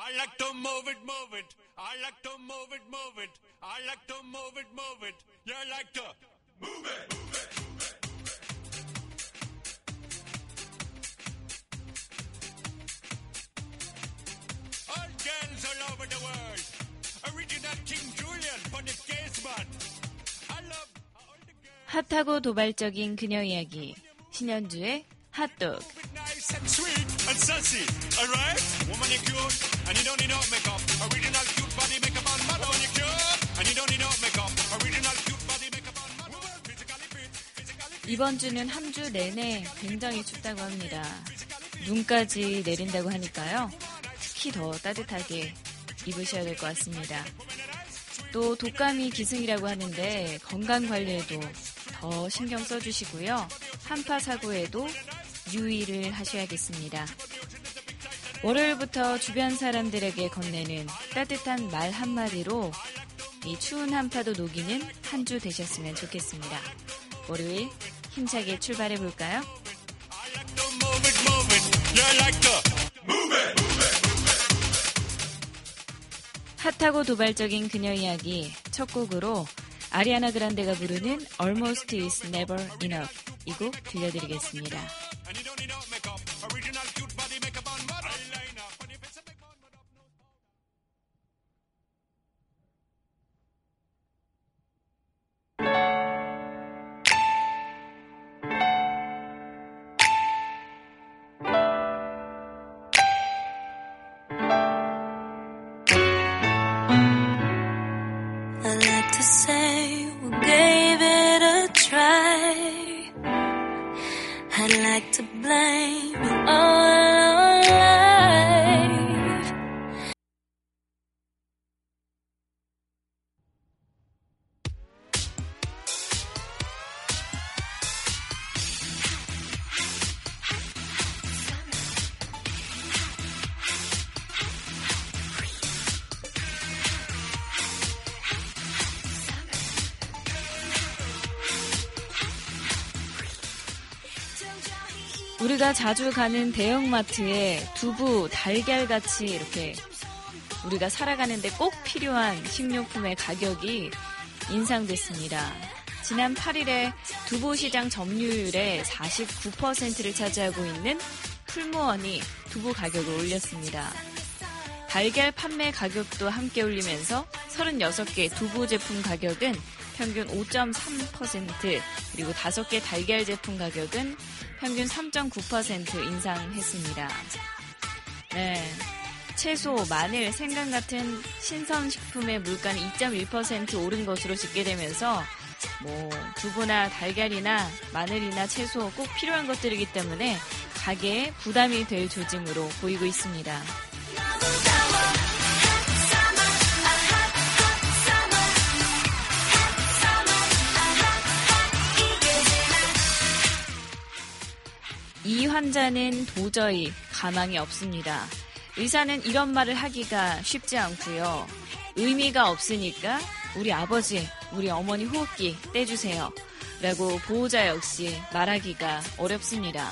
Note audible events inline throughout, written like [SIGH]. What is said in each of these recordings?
I like to move it, move it. I like to move it, move it. I like to move it, move it. You like to move it, move it. All girls all over the world. Original King Julian for the casement. I love all the girls. 핫하고 도발적인 그녀 이야기. 신현주의 핫도그. Sassy, alright? Woman, you cute, and you don't need no makeup. Original cute body makeup on man. Woman, you cute, and you don't need no makeup. Original cute body makeup on. Woman, physically fit, physically fit. 이번 주는 한 주 내내 굉장히 춥다고 합니다. 눈까지 내린다고 하니까요. 특히 더 따뜻하게 입으셔야 될 것 같습니다. 또 독감이 기승이라고 하는데 건강 관리에도 더 신경 써주시고요. 한파 사고에도 유의를 하셔야겠습니다. 월요일부터 주변 사람들에게 건네는 따뜻한 말 한마디로 이 추운 한파도 녹이는 한 주 되셨으면 좋겠습니다. 월요일 힘차게 출발해 볼까요? 핫하고 도발적인 그녀 이야기 첫 곡으로 아리아나 그란데가 부르는 Almost is Never Enough 이 곡 들려드리겠습니다. 자주 가는 대형마트에 두부, 달걀 같이 이렇게 우리가 살아가는데 꼭 필요한 식료품의 가격이 인상됐습니다. 지난 8일에 두부 시장 점유율의 49%를 차지하고 있는 풀무원이 두부 가격을 올렸습니다. 달걀 판매 가격도 함께 올리면서 36개 두부 제품 가격은 평균 5.3% 그리고 5개 달걀 제품 가격은 평균 3.9% 인상했습니다. 네. 채소, 마늘, 생강 같은 신선식품의 물가는 2.1% 오른 것으로 집계되면서 뭐 두부나 달걀이나 마늘이나 채소 꼭 필요한 것들이기 때문에 가게에 부담이 될 조짐으로 보이고 있습니다. 이 환자는 도저히 가망이 없습니다. 의사는 이런 말을 하기가 쉽지 않고요. 의미가 없으니까 우리 아버지, 우리 어머니 호흡기 떼주세요. 라고 보호자 역시 말하기가 어렵습니다.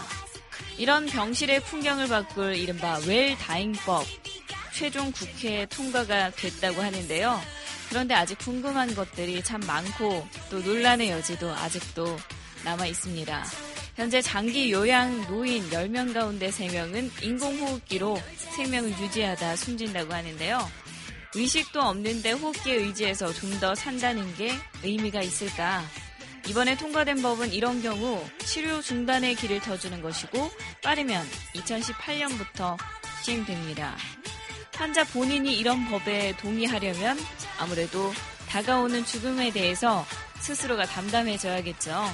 이런 병실의 풍경을 바꿀 이른바 웰다잉법 최종 국회에 통과가 됐다고 하는데요. 그런데 아직 궁금한 것들이 참 많고 또 논란의 여지도 아직도 남아 있습니다. 현재 장기 요양 노인 10명 가운데 3명은 인공호흡기로 생명을 유지하다 숨진다고 하는데요. 의식도 없는데 호흡기에 의지해서 좀 더 산다는 게 의미가 있을까? 이번에 통과된 법은 이런 경우 치료 중단의 길을 터주는 것이고 빠르면 2018년부터 시행됩니다. 환자 본인이 이런 법에 동의하려면 아무래도 다가오는 죽음에 대해서 스스로가 담담해져야겠죠.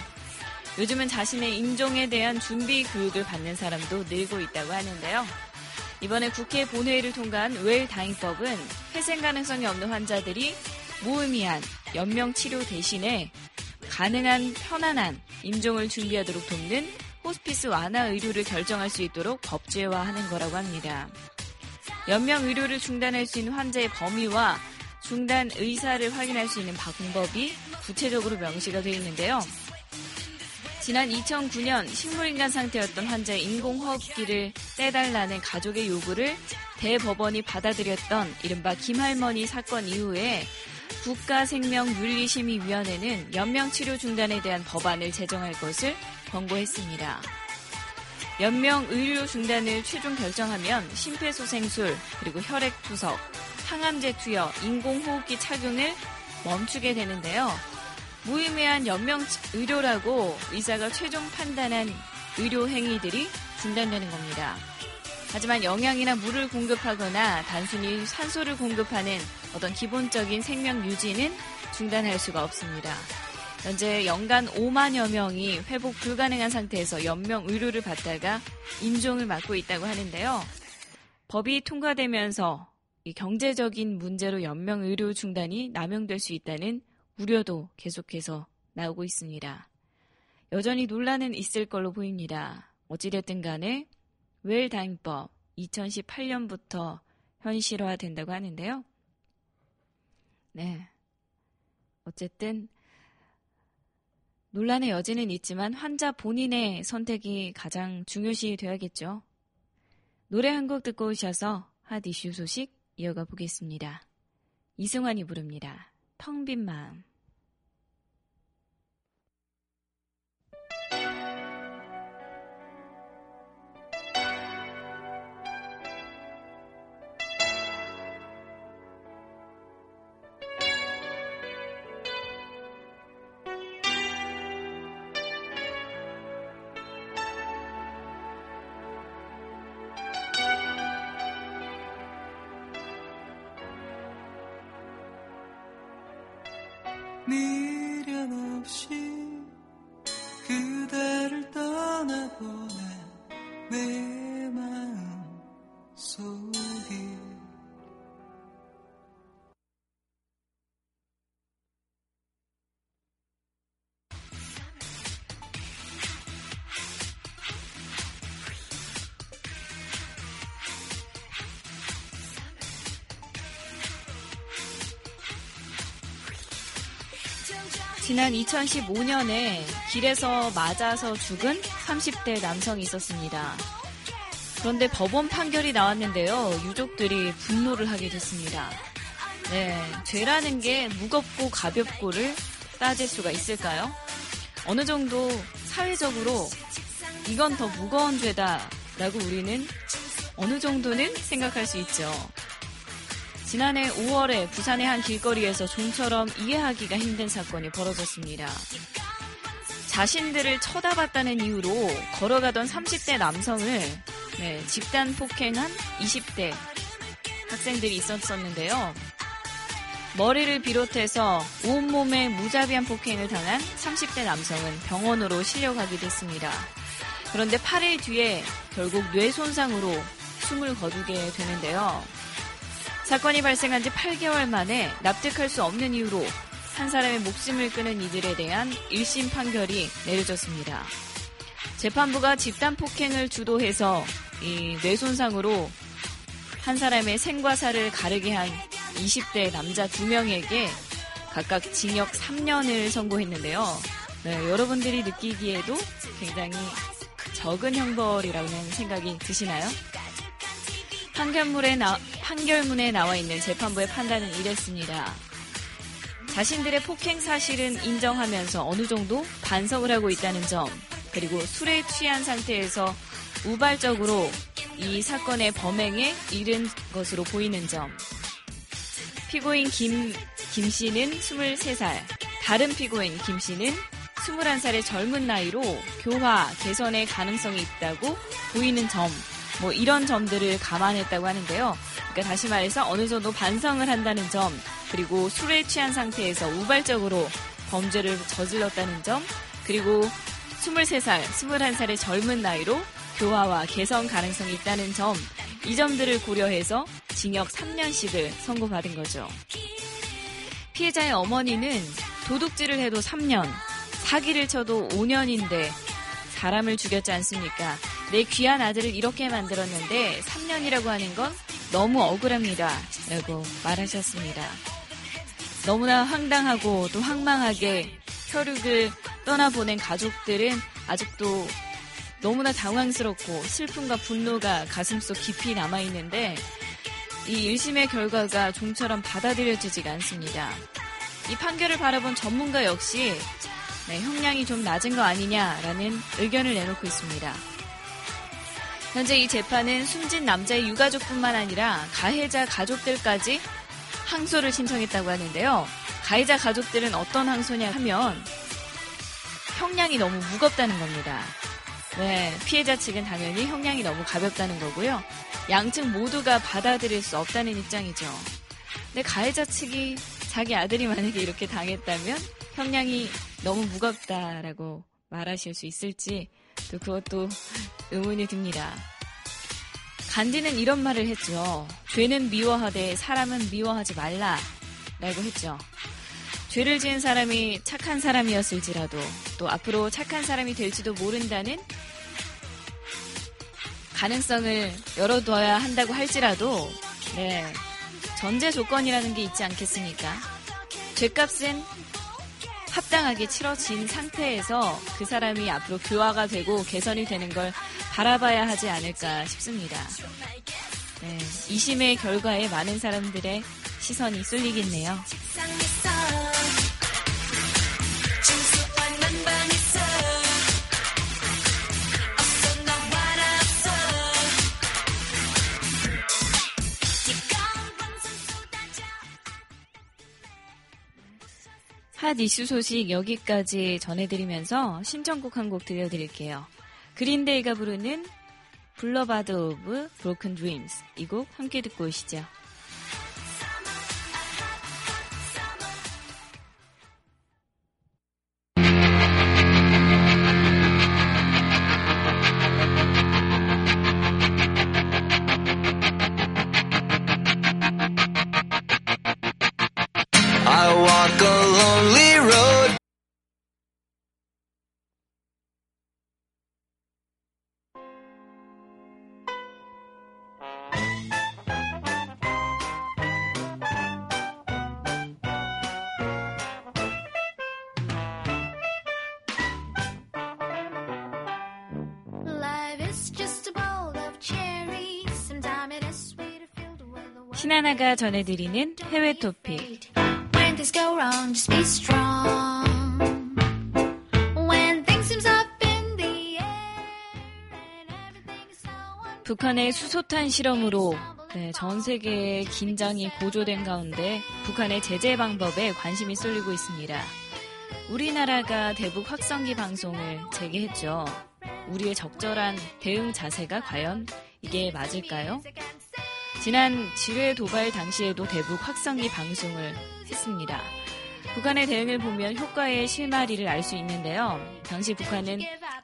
요즘은 자신의 인종에 대한 준비 교육을 받는 사람도 늘고 있다고 하는데요. 이번에 국회 본회의를 통과한 웰다잉법은 회생 가능성이 없는 환자들이 무의미한 연명 치료 대신에 가능한 편안한 임종을 준비하도록 돕는 호스피스 완화 의료를 결정할 수 있도록 법제화하는 거라고 합니다. 연명 의료를 중단할 수 있는 환자의 범위와 중단 의사를 확인할 수 있는 방법이 구체적으로 명시가 되어 있는데요. 지난 2009년 식물인간 상태였던 환자의 인공호흡기를 떼달라는 가족의 요구를 대법원이 받아들였던 이른바 김할머니 사건 이후에 국가생명윤리심의위원회는 연명치료 중단에 대한 법안을 제정할 것을 권고했습니다. 연명 의료 중단을 최종 결정하면 심폐소생술 그리고 혈액 투석, 항암제 투여, 인공호흡기 착용을 멈추게 되는데요. 무의미한 연명 의료라고 의사가 최종 판단한 의료 행위들이 중단되는 겁니다. 하지만 영양이나 물을 공급하거나 단순히 산소를 공급하는 어떤 기본적인 생명 유지는 중단할 수가 없습니다. 현재 연간 5만여 명이 회복 불가능한 상태에서 연명 의료를 받다가 임종을 맞고 있다고 하는데요. 법이 통과되면서 경제적인 문제로 연명 의료 중단이 남용될 수 있다는 우려도 계속해서 나오고 있습니다. 여전히 논란은 있을 걸로 보입니다. 어찌됐든 간에 웰 다잉법 2018년부터 현실화된다고 하는데요. 네. 어쨌든 논란의 여지는 있지만 환자 본인의 선택이 가장 중요시 되어야겠죠. 노래 한 곡 듣고 오셔서 핫 이슈 소식 이어가 보겠습니다. 이승환이 부릅니다. 텅 빈 마음. 지난 2015년에 길에서 맞아서 죽은 30대 남성이 있었습니다. 그런데 법원 판결이 나왔는데요. 유족들이 분노를 하게 됐습니다. 네, 죄라는 게 무겁고 가볍고를 따질 수가 있을까요? 어느 정도 사회적으로 이건 더 무거운 죄다라고 우리는 어느 정도는 생각할 수 있죠. 지난해 5월에 부산의 한 길거리에서 좀처럼 이해하기가 힘든 사건이 벌어졌습니다. 자신들을 쳐다봤다는 이유로 걸어가던 30대 남성을 네, 집단 폭행한 20대 학생들이 있었었는데요. 머리를 비롯해서 온몸에 무자비한 폭행을 당한 30대 남성은 병원으로 실려가게 됐습니다. 그런데 8일 뒤에 결국 뇌 손상으로 숨을 거두게 되는데요. 사건이 발생한 지 8개월 만에 납득할 수 없는 이유로 한 사람의 목숨을 끊은 이들에 대한 1심 판결이 내려졌습니다. 재판부가 집단 폭행을 주도해서 이 뇌손상으로 한 사람의 생과 사를 가르게 한 20대 남자 2명에게 각각 징역 3년을 선고했는데요. 네, 여러분들이 느끼기에도 굉장히 적은 형벌이라는 생각이 드시나요? 판결문에, 나, 판결문에 나와 있는 재판부의 판단은 이랬습니다. 자신들의 폭행 사실은 인정하면서 어느 정도 반성을 하고 있다는 점, 그리고 술에 취한 상태에서 우발적으로 이 사건의 범행에 이른 것으로 보이는 점. 피고인 김, 김 씨는 23살, 다른 피고인 김 씨는 21살의 젊은 나이로 교화, 개선의 가능성이 있다고 보이는 점, 뭐 이런 점들을 감안했다고 하는데요. 그러니까 다시 말해서 어느 정도 반성을 한다는 점, 그리고 술에 취한 상태에서 우발적으로 범죄를 저질렀다는 점, 그리고 23살, 21살의 젊은 나이로 교화와 개선 가능성이 있다는 점, 이 점들을 고려해서 징역 3년씩을 선고받은 거죠. 피해자의 어머니는 도둑질을 해도 3년, 사기를 쳐도 5년인데 사람을 죽였지 않습니까? 내 귀한 아들을 이렇게 만들었는데 3년이라고 하는 건 너무 억울합니다. 라고 말하셨습니다. 너무나 황당하고 또 황망하게 혈육을 떠나보낸 가족들은 아직도 너무나 당황스럽고 슬픔과 분노가 가슴속 깊이 남아있는데 이 1심의 결과가 좀처럼 받아들여지지가 않습니다. 이 판결을 바라본 전문가 역시 네, 형량이 좀 낮은 거 아니냐라는 의견을 내놓고 있습니다. 현재 이 재판은 숨진 남자의 유가족뿐만 아니라 가해자 가족들까지 항소를 신청했다고 하는데요. 가해자 가족들은 어떤 항소냐 하면 형량이 너무 무겁다는 겁니다. 네, 피해자 측은 당연히 형량이 너무 가볍다는 거고요. 양측 모두가 받아들일 수 없다는 입장이죠. 근데 가해자 측이 자기 아들이 만약에 이렇게 당했다면 형량이 너무 무겁다라고 말하실 수 있을지 또 그것도 의문이 듭니다. 간디는 이런 말을 했죠. 죄는 미워하되 사람은 미워하지 말라. 라고 했죠. 죄를 지은 사람이 착한 사람이었을지라도 또 앞으로 착한 사람이 될지도 모른다는 가능성을 열어둬야 한다고 할지라도 네 전제 조건이라는 게 있지 않겠습니까? 죄값은 합당하게 치러진 상태에서 그 사람이 앞으로 교화가 되고 개선이 되는 걸 바라봐야 하지 않을까 싶습니다. 네, 2심의 결과에 많은 사람들의 시선이 쏠리겠네요. 핫 이슈 소식 여기까지 전해드리면서 신청곡 한 곡 들려드릴게요. 그린데이가 부르는 블러바드 오브 브로큰 드림스 이 곡 함께 듣고 오시죠. 신하나가 전해드리는 해외 토픽 북한의 수소탄 실험으로 네, 전 세계의 긴장이 고조된 가운데 북한의 제재 방법에 관심이 쏠리고 있습니다. 우리나라가 대북 확성기 방송을 재개했죠. 우리의 적절한 대응 자세가 과연 이게 맞을까요? 지난 지뢰 도발 당시에도 대북 확성기 방송을 했습니다. 북한의 대응을 보면 효과의 실마리를 알 수 있는데요. 당시 북한은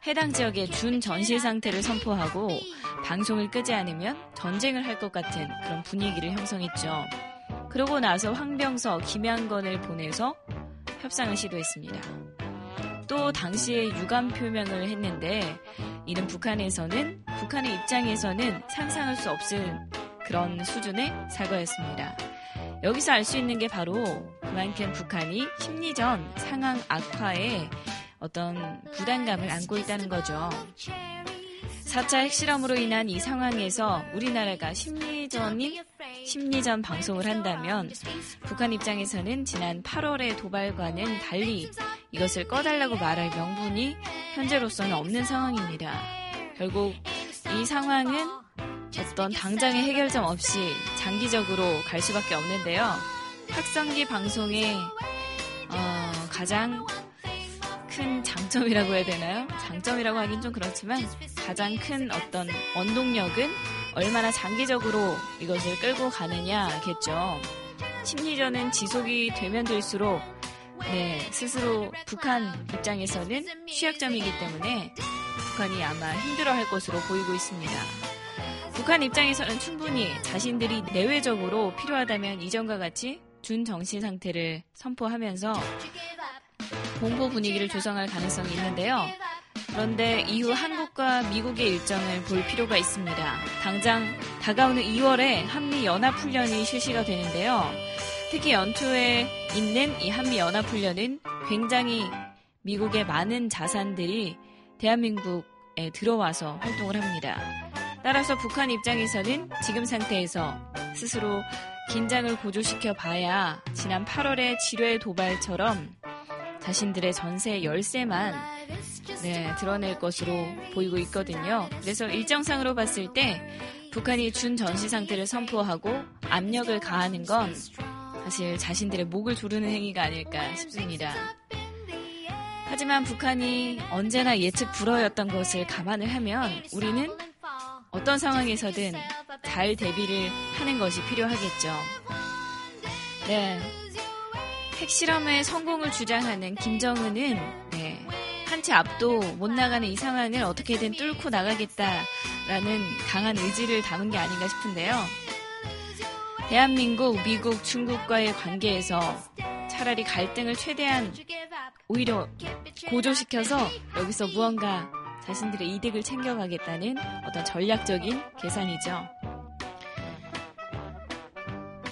해당 지역에 준 전시 상태를 선포하고 방송을 끄지 않으면 전쟁을 할 것 같은 그런 분위기를 형성했죠. 그러고 나서 황병서, 김양건을 보내서 협상을 시도했습니다. 또 당시에 유감 표명을 했는데 이는 북한에서는 북한의 입장에서는 상상할 수 없을 그런 수준의 사과였습니다. 여기서 알 수 있는 게 바로 그만큼 북한이 심리전 상황 악화에 어떤 부담감을 안고 있다는 거죠. 4차 핵실험으로 인한 이 상황에서 우리나라가 심리전인 심리전 방송을 한다면 북한 입장에서는 지난 8월의 도발과는 달리 이것을 꺼달라고 말할 명분이 현재로서는 없는 상황입니다. 결국 이 상황은 어떤 당장의 해결점 없이 장기적으로 갈 수밖에 없는데요. 확성기 방송의 어, 가장 큰 장점이라고 해야 되나요? 장점이라고 하긴 좀 그렇지만 가장 큰 어떤 원동력은 얼마나 장기적으로 이것을 끌고 가느냐겠죠. 심리전은 지속이 되면 될수록 네, 스스로 북한 입장에서는 취약점이기 때문에 북한이 아마 힘들어할 것으로 보이고 있습니다. 북한 입장에서는 충분히 자신들이 내외적으로 필요하다면 이전과 같이 준 정신 상태를 선포하면서 공보 분위기를 조성할 가능성이 있는데요. 그런데 이후 한국과 미국의 일정을 볼 필요가 있습니다. 당장 다가오는 2월에 한미 연합훈련이 실시가 되는데요. 특히 연초에 있는 이 한미 연합훈련은 굉장히 미국의 많은 자산들이 대한민국에 들어와서 활동을 합니다. 따라서 북한 입장에서는 지금 상태에서 스스로 긴장을 고조시켜 봐야 지난 8월의 지뢰 도발처럼 자신들의 전세 열쇠만 네, 드러낼 것으로 보이고 있거든요. 그래서 일정상으로 봤을 때 북한이 준 전시 상태를 선포하고 압력을 가하는 건 사실 자신들의 목을 조르는 행위가 아닐까 싶습니다. 하지만 북한이 언제나 예측 불허였던 것을 감안을 하면 우리는 어떤 상황에서든 잘 대비를 하는 것이 필요하겠죠. 네. 핵실험의 성공을 주장하는 김정은은 네, 한치 앞도 못 나가는 이 상황을 어떻게든 뚫고 나가겠다라는 강한 의지를 담은 게 아닌가 싶은데요. 대한민국, 미국, 중국과의 관계에서 차라리 갈등을 최대한 오히려 고조시켜서 여기서 무언가 자신들의 이득을 챙겨가겠다는 어떤 전략적인 계산이죠.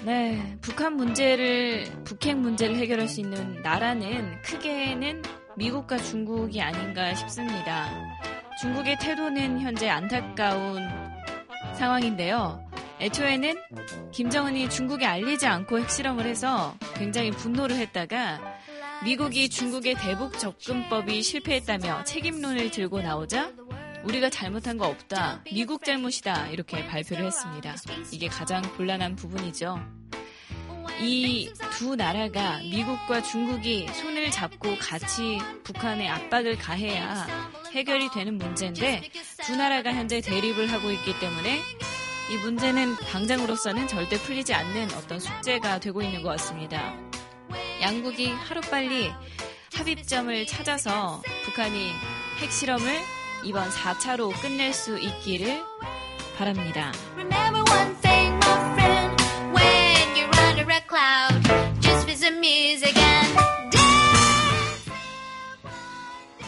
네, 북한 문제를, 북핵 문제를 해결할 수 있는 나라는 크게는 미국과 중국이 아닌가 싶습니다. 중국의 태도는 현재 안타까운 상황인데요. 애초에는 김정은이 중국에 알리지 않고 핵실험을 해서 굉장히 분노를 했다가 미국이 중국의 대북 접근법이 실패했다며 책임론을 들고 나오자 우리가 잘못한 거 없다. 미국 잘못이다. 이렇게 발표를 했습니다. 이게 가장 곤란한 부분이죠. 이 두 나라가 미국과 중국이 손을 잡고 같이 북한에 압박을 가해야 해결이 되는 문제인데 두 나라가 현재 대립을 하고 있기 때문에 이 문제는 당장으로서는 절대 풀리지 않는 어떤 숙제가 되고 있는 것 같습니다. 양국이 하루빨리 합의점을 찾아서 북한이 핵실험을 이번 4차로 끝낼 수 있기를 바랍니다.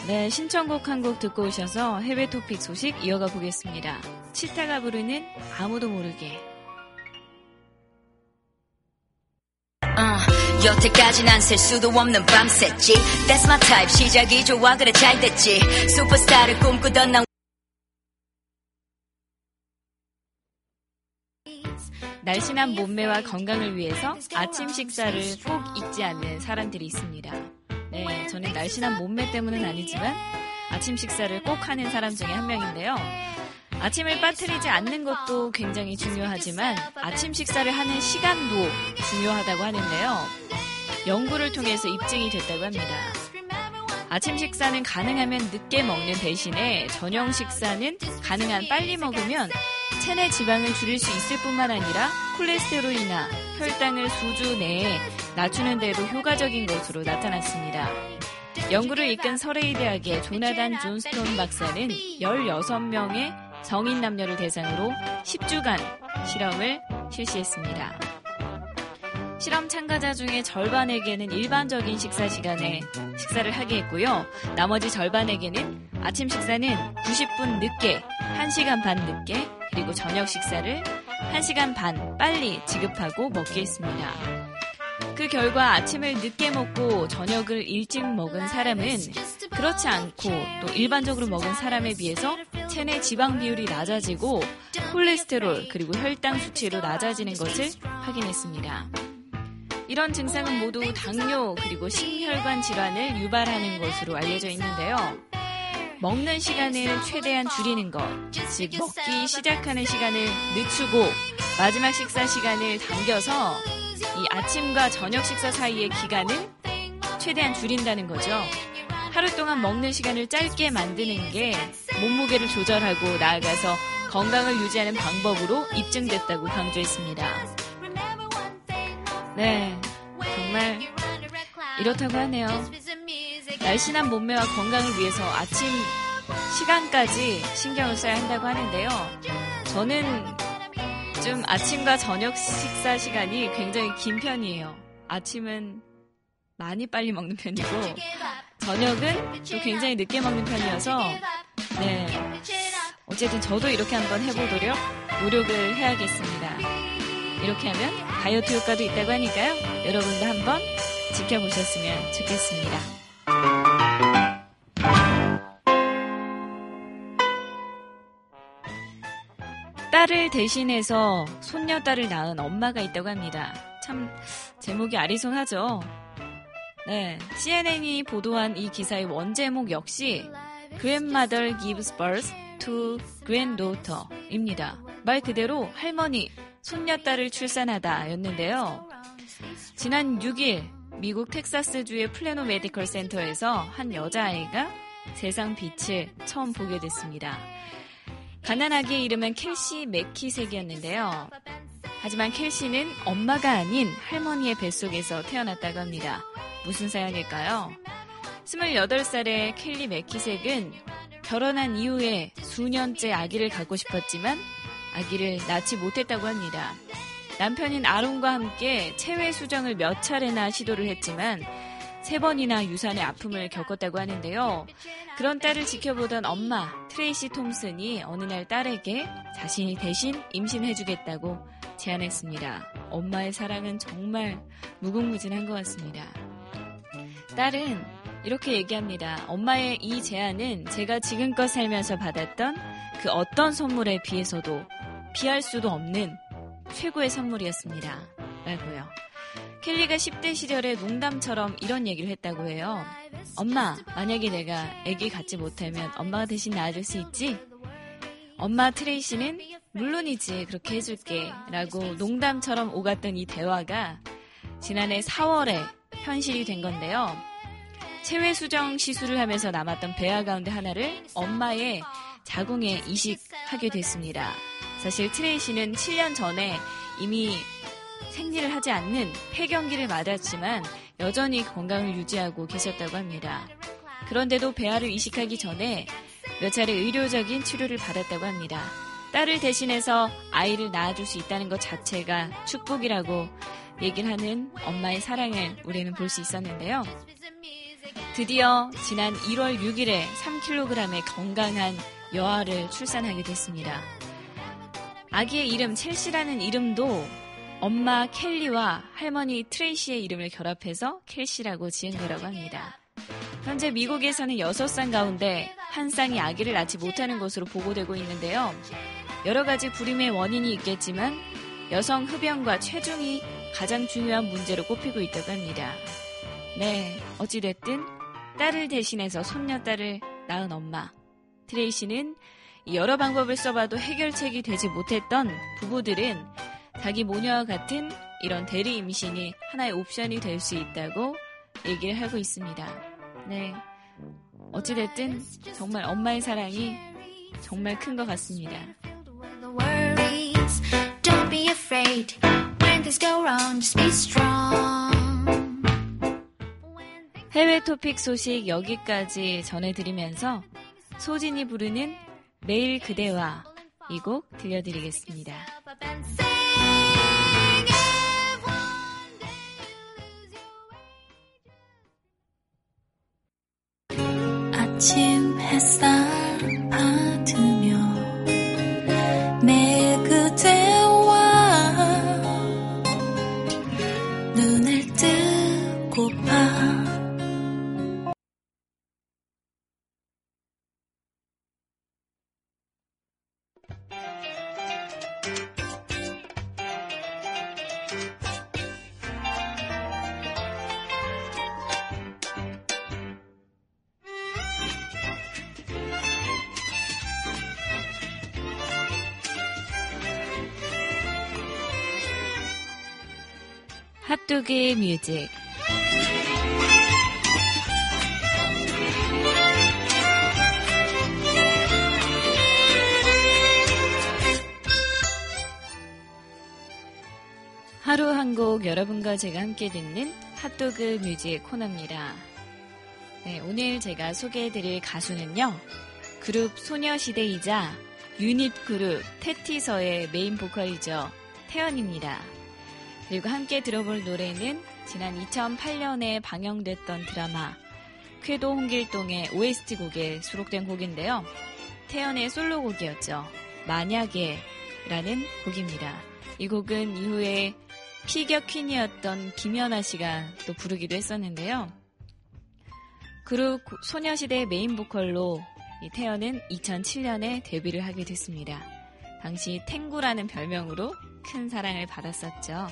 네, 신청곡 한 곡 듣고 오셔서 해외 토픽 소식 이어가 보겠습니다. 치타가 부르는 아무도 모르게. 여태까지 난셀 수도 없는 밤새지 That's my type 시작이 좋아 그래 잘 됐지 슈퍼스타를 꿈꾸던 난 날씬한 몸매와 건강을 위해서 아침 식사를 꼭 잊지 않는 사람들이 있습니다. 네, 저는 날씬한 몸매 때문은 아니지만 아침 식사를 꼭 하는 사람 중에 한 명인데요. 아침을 빠뜨리지 않는 것도 굉장히 중요하지만 아침 식사를 하는 시간도 중요하다고 하는데요. 연구를 통해서 입증이 됐다고 합니다. 아침 식사는 가능하면 늦게 먹는 대신에 저녁 식사는 가능한 빨리 먹으면 체내 지방을 줄일 수 있을 뿐만 아니라 콜레스테롤이나 혈당을 수주 내에 낮추는 데도 효과적인 것으로 나타났습니다. 연구를 이끈 서레이 대학의 조나단 존스톤 박사는 16명의 성인 남녀를 대상으로 10주간 실험을 실시했습니다. 실험 참가자 중에 절반에게는 일반적인 식사 시간에 식사를 하게 했고요. 나머지 절반에게는 아침 식사는 90분 늦게, 1시간 반 늦게, 그리고 저녁 식사를 1시간 반 빨리 지급하고 먹게 했습니다. 그 결과 아침을 늦게 먹고 저녁을 일찍 먹은 사람은 그렇지 않고 또 일반적으로 먹은 사람에 비해서 체내 지방 비율이 낮아지고 콜레스테롤 그리고 혈당 수치도 낮아지는 것을 확인했습니다. 이런 증상은 모두 당뇨 그리고 심혈관 질환을 유발하는 것으로 알려져 있는데요. 먹는 시간을 최대한 줄이는 것, 즉 먹기 시작하는 시간을 늦추고 마지막 식사 시간을 당겨서 이 아침과 저녁 식사 사이의 기간을 최대한 줄인다는 거죠. 하루 동안 먹는 시간을 짧게 만드는 게 몸무게를 조절하고 나아가서 건강을 유지하는 방법으로 입증됐다고 강조했습니다. 네, 정말 이렇다고 하네요. 날씬한 몸매와 건강을 위해서 아침 시간까지 신경을 써야 한다고 하는데요. 저는 좀 아침과 저녁 식사 시간이 굉장히 긴 편이에요. 아침은 많이 빨리 먹는 편이고, 저녁은 또 굉장히 늦게 먹는 편이어서, 네. 어쨌든 저도 이렇게 한번 해보도록 노력을 해야겠습니다. 이렇게 하면 다이어트 효과도 있다고 하니까요. 여러분도 한번 지켜보셨으면 좋겠습니다. 딸을 대신해서 손녀딸을 낳은 엄마가 있다고 합니다. 참 제목이 아리송하죠. 네, CNN이 보도한 이 기사의 원제목 역시 Grandmother gives birth to granddaughter입니다. 말 그대로 할머니, 손녀딸을 출산하다였는데요. 지난 6일 미국 텍사스주의 플래노 메디컬 센터에서 한 여자아이가 세상 빛을 처음 보게 됐습니다. 갓난아기 이름은 켈시 맥키색이었는데요. 하지만 켈시는 엄마가 아닌 할머니의 뱃속에서 태어났다고 합니다. 무슨 사연일까요? 28살의 켈리 맥키색은 결혼한 이후에 수년째 아기를 갖고 싶었지만 아기를 낳지 못했다고 합니다. 남편인 아론과 함께 체외 수정을 몇 차례나 시도를 했지만 세 번이나 유산의 아픔을 겪었다고 하는데요. 그런 딸을 지켜보던 엄마 트레이시 톰슨이 어느 날 딸에게 자신이 대신 임신해주겠다고 제안했습니다. 엄마의 사랑은 정말 무궁무진한 것 같습니다. 딸은 이렇게 얘기합니다. 엄마의 이 제안은 제가 지금껏 살면서 받았던 그 어떤 선물에 비해서도 비할 수도 없는 최고의 선물이었습니다. 라고요. 켈리가 10대 시절에 농담처럼 이런 얘기를 했다고 해요. 엄마, 만약에 내가 아기 갖지 못하면 엄마가 대신 낳아줄 수 있지? 엄마 트레이시는 물론이지 그렇게 해줄게 라고 농담처럼 오갔던 이 대화가 지난해 4월에 현실이 된 건데요. 체외 수정 시술을 하면서 남았던 배아 가운데 하나를 엄마의 자궁에 이식하게 됐습니다. 사실 트레이시는 7년 전에 이미 생리를 하지 않는 폐경기를 맞았지만 여전히 건강을 유지하고 계셨다고 합니다. 그런데도 배아를 이식하기 전에 몇 차례 의료적인 치료를 받았다고 합니다. 딸을 대신해서 아이를 낳아줄 수 있다는 것 자체가 축복이라고 얘기를 하는 엄마의 사랑을 우리는 볼 수 있었는데요. 드디어 지난 1월 6일에 3kg의 건강한 여아를 출산하게 됐습니다. 아기의 이름 첼시라는 이름도 엄마 켈리와 할머니 트레이시의 이름을 결합해서 켈시라고 지은 거라고 합니다. 현재 미국에서는 6쌍 가운데 한 쌍이 아기를 낳지 못하는 것으로 보고되고 있는데요. 여러 가지 불임의 원인이 있겠지만 여성 흡연과 체중이 가장 중요한 문제로 꼽히고 있다고 합니다. 네, 어찌됐든 딸을 대신해서 손녀딸을 낳은 엄마. 트레이시는 여러 방법을 써봐도 해결책이 되지 못했던 부부들은 자기 모녀와 같은 이런 대리 임신이 하나의 옵션이 될 수 있다고 얘기를 하고 있습니다. 네. 어찌됐든 정말 엄마의 사랑이 정말 큰 것 같습니다. 해외 토픽 소식 여기까지 전해드리면서 소진이 부르는 매일 그대와 이 곡 들려드리겠습니다. 아침 햇살 핫도그 music 하루 한 곡 여러분과 제가 함께 듣는 핫도그 music 코너입니다. 네, 오늘 제가 소개해드릴 가수는요. 그룹 소녀시대이자 유닛 그룹 테티서의 메인 보컬이죠. 태연입니다. 그리고 함께 들어볼 노래는 지난 2008년에 방영됐던 드라마 쾌도 홍길동의 OST 곡에 수록된 곡인데요. 태연의 솔로곡이었죠. 만약에 라는 곡입니다. 이 곡은 이후에 피겨 퀸이었던 김연아 씨가 또 부르기도 했었는데요. 그룹 소녀시대 메인 보컬로 이 태연은 2007년에 데뷔를 하게 됐습니다. 당시 탱구라는 별명으로 큰 사랑을 받았었죠.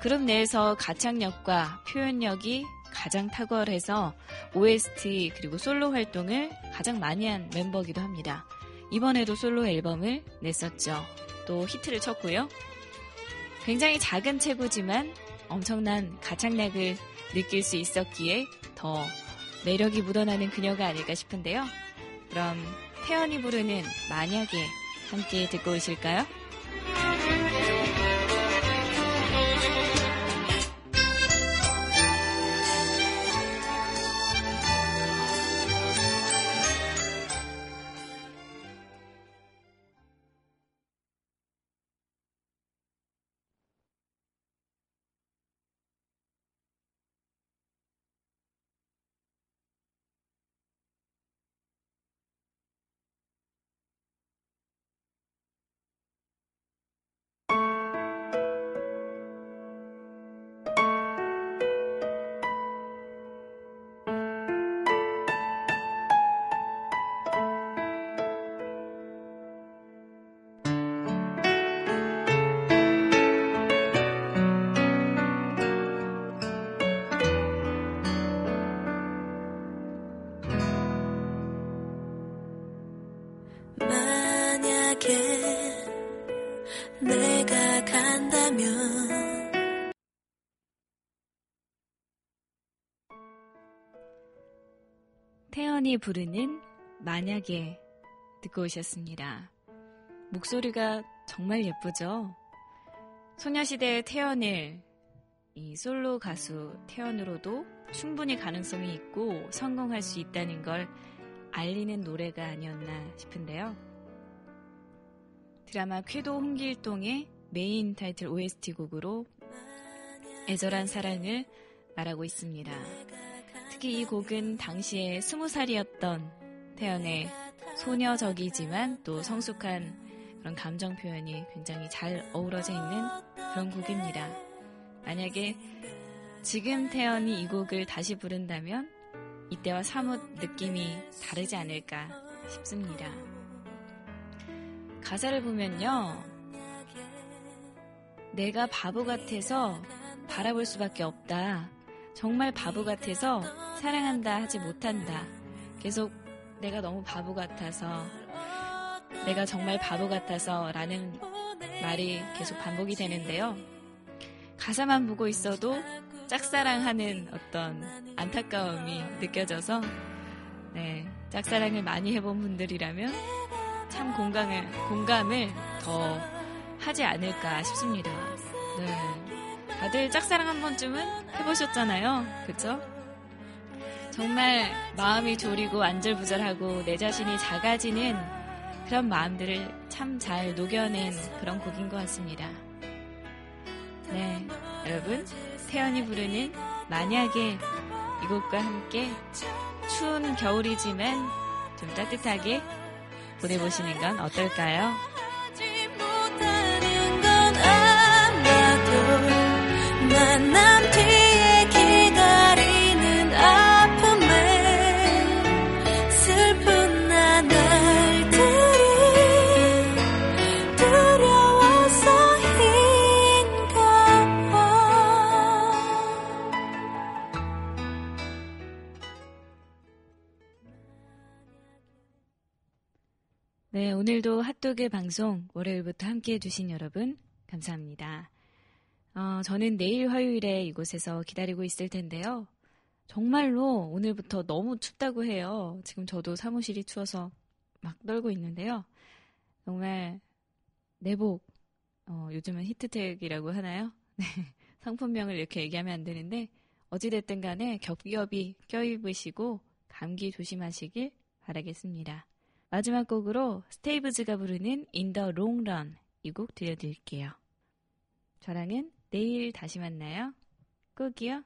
그룹 내에서 가창력과 표현력이 가장 탁월해서 OST 그리고 솔로 활동을 가장 많이 한 멤버기도 합니다. 이번에도 솔로 앨범을 냈었죠. 또 히트를 쳤고요. 굉장히 작은 체구지만 엄청난 가창력을 느낄 수 있었기에 더 매력이 묻어나는 그녀가 아닐까 싶은데요. 그럼 태연이 부르는 만약에 함께 듣고 오실까요? 부르는 만약에 듣고 오셨습니다. 목소리가 정말 예쁘죠? 소녀시대의 태연을 이 솔로 가수 태연으로도 충분히 가능성이 있고 성공할 수 있다는 걸 알리는 노래가 아니었나 싶은데요. 드라마 쾌도 홍길동의 메인 타이틀 OST 곡으로 애절한 사랑을 말하고 있습니다. 특히 이 곡은 당시에 스무 살이었던 태연의 소녀적이지만 또 성숙한 그런 감정 표현이 굉장히 잘 어우러져 있는 그런 곡입니다. 만약에 지금 태연이 이 곡을 다시 부른다면 이때와 사뭇 느낌이 다르지 않을까 싶습니다. 가사를 보면요. 내가 바보 같아서 바라볼 수밖에 없다. 정말 바보 같아서 사랑한다 하지 못한다. 계속 내가 너무 바보 같아서 내가 정말 바보 같아서 라는 말이 계속 반복이 되는데요. 가사만 보고 있어도 짝사랑하는 어떤 안타까움이 느껴져서 네, 짝사랑을 많이 해본 분들이라면 참 공감을, 공감을 더 하지 않을까 싶습니다. 네. 다들 짝사랑 한 번쯤은 해보셨잖아요. 그쵸? 정말 마음이 졸이고 안절부절하고 내 자신이 작아지는 그런 마음들을 참 잘 녹여낸 그런 곡인 것 같습니다. 네, 여러분 태연이 부르는 만약에 이 곡과 함께 추운 겨울이지만 좀 따뜻하게 보내보시는 건 어떨까요? 만남 뒤 네, 오늘도 핫도그 방송 월요일부터 함께 해주신 여러분, 감사합니다. 어, 저는 내일 화요일에 이곳에서 기다리고 있을 텐데요. 정말로 오늘부터 너무 춥다고 해요. 지금 저도 사무실이 추워서 막 떨고 있는데요. 정말 내복, 어, 요즘은 히트텍이라고 하나요? [LAUGHS] 네, 상품명을 이렇게 얘기하면 안 되는데, 어찌됐든 간에 겹겹이 껴입으시고 감기 조심하시길 바라겠습니다. 마지막 곡으로 스테이브즈가 부르는 In the Long Run 이 곡 들려드릴게요. 저랑은 내일 다시 만나요. 꼭이요.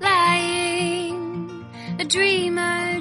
lying, a dreamer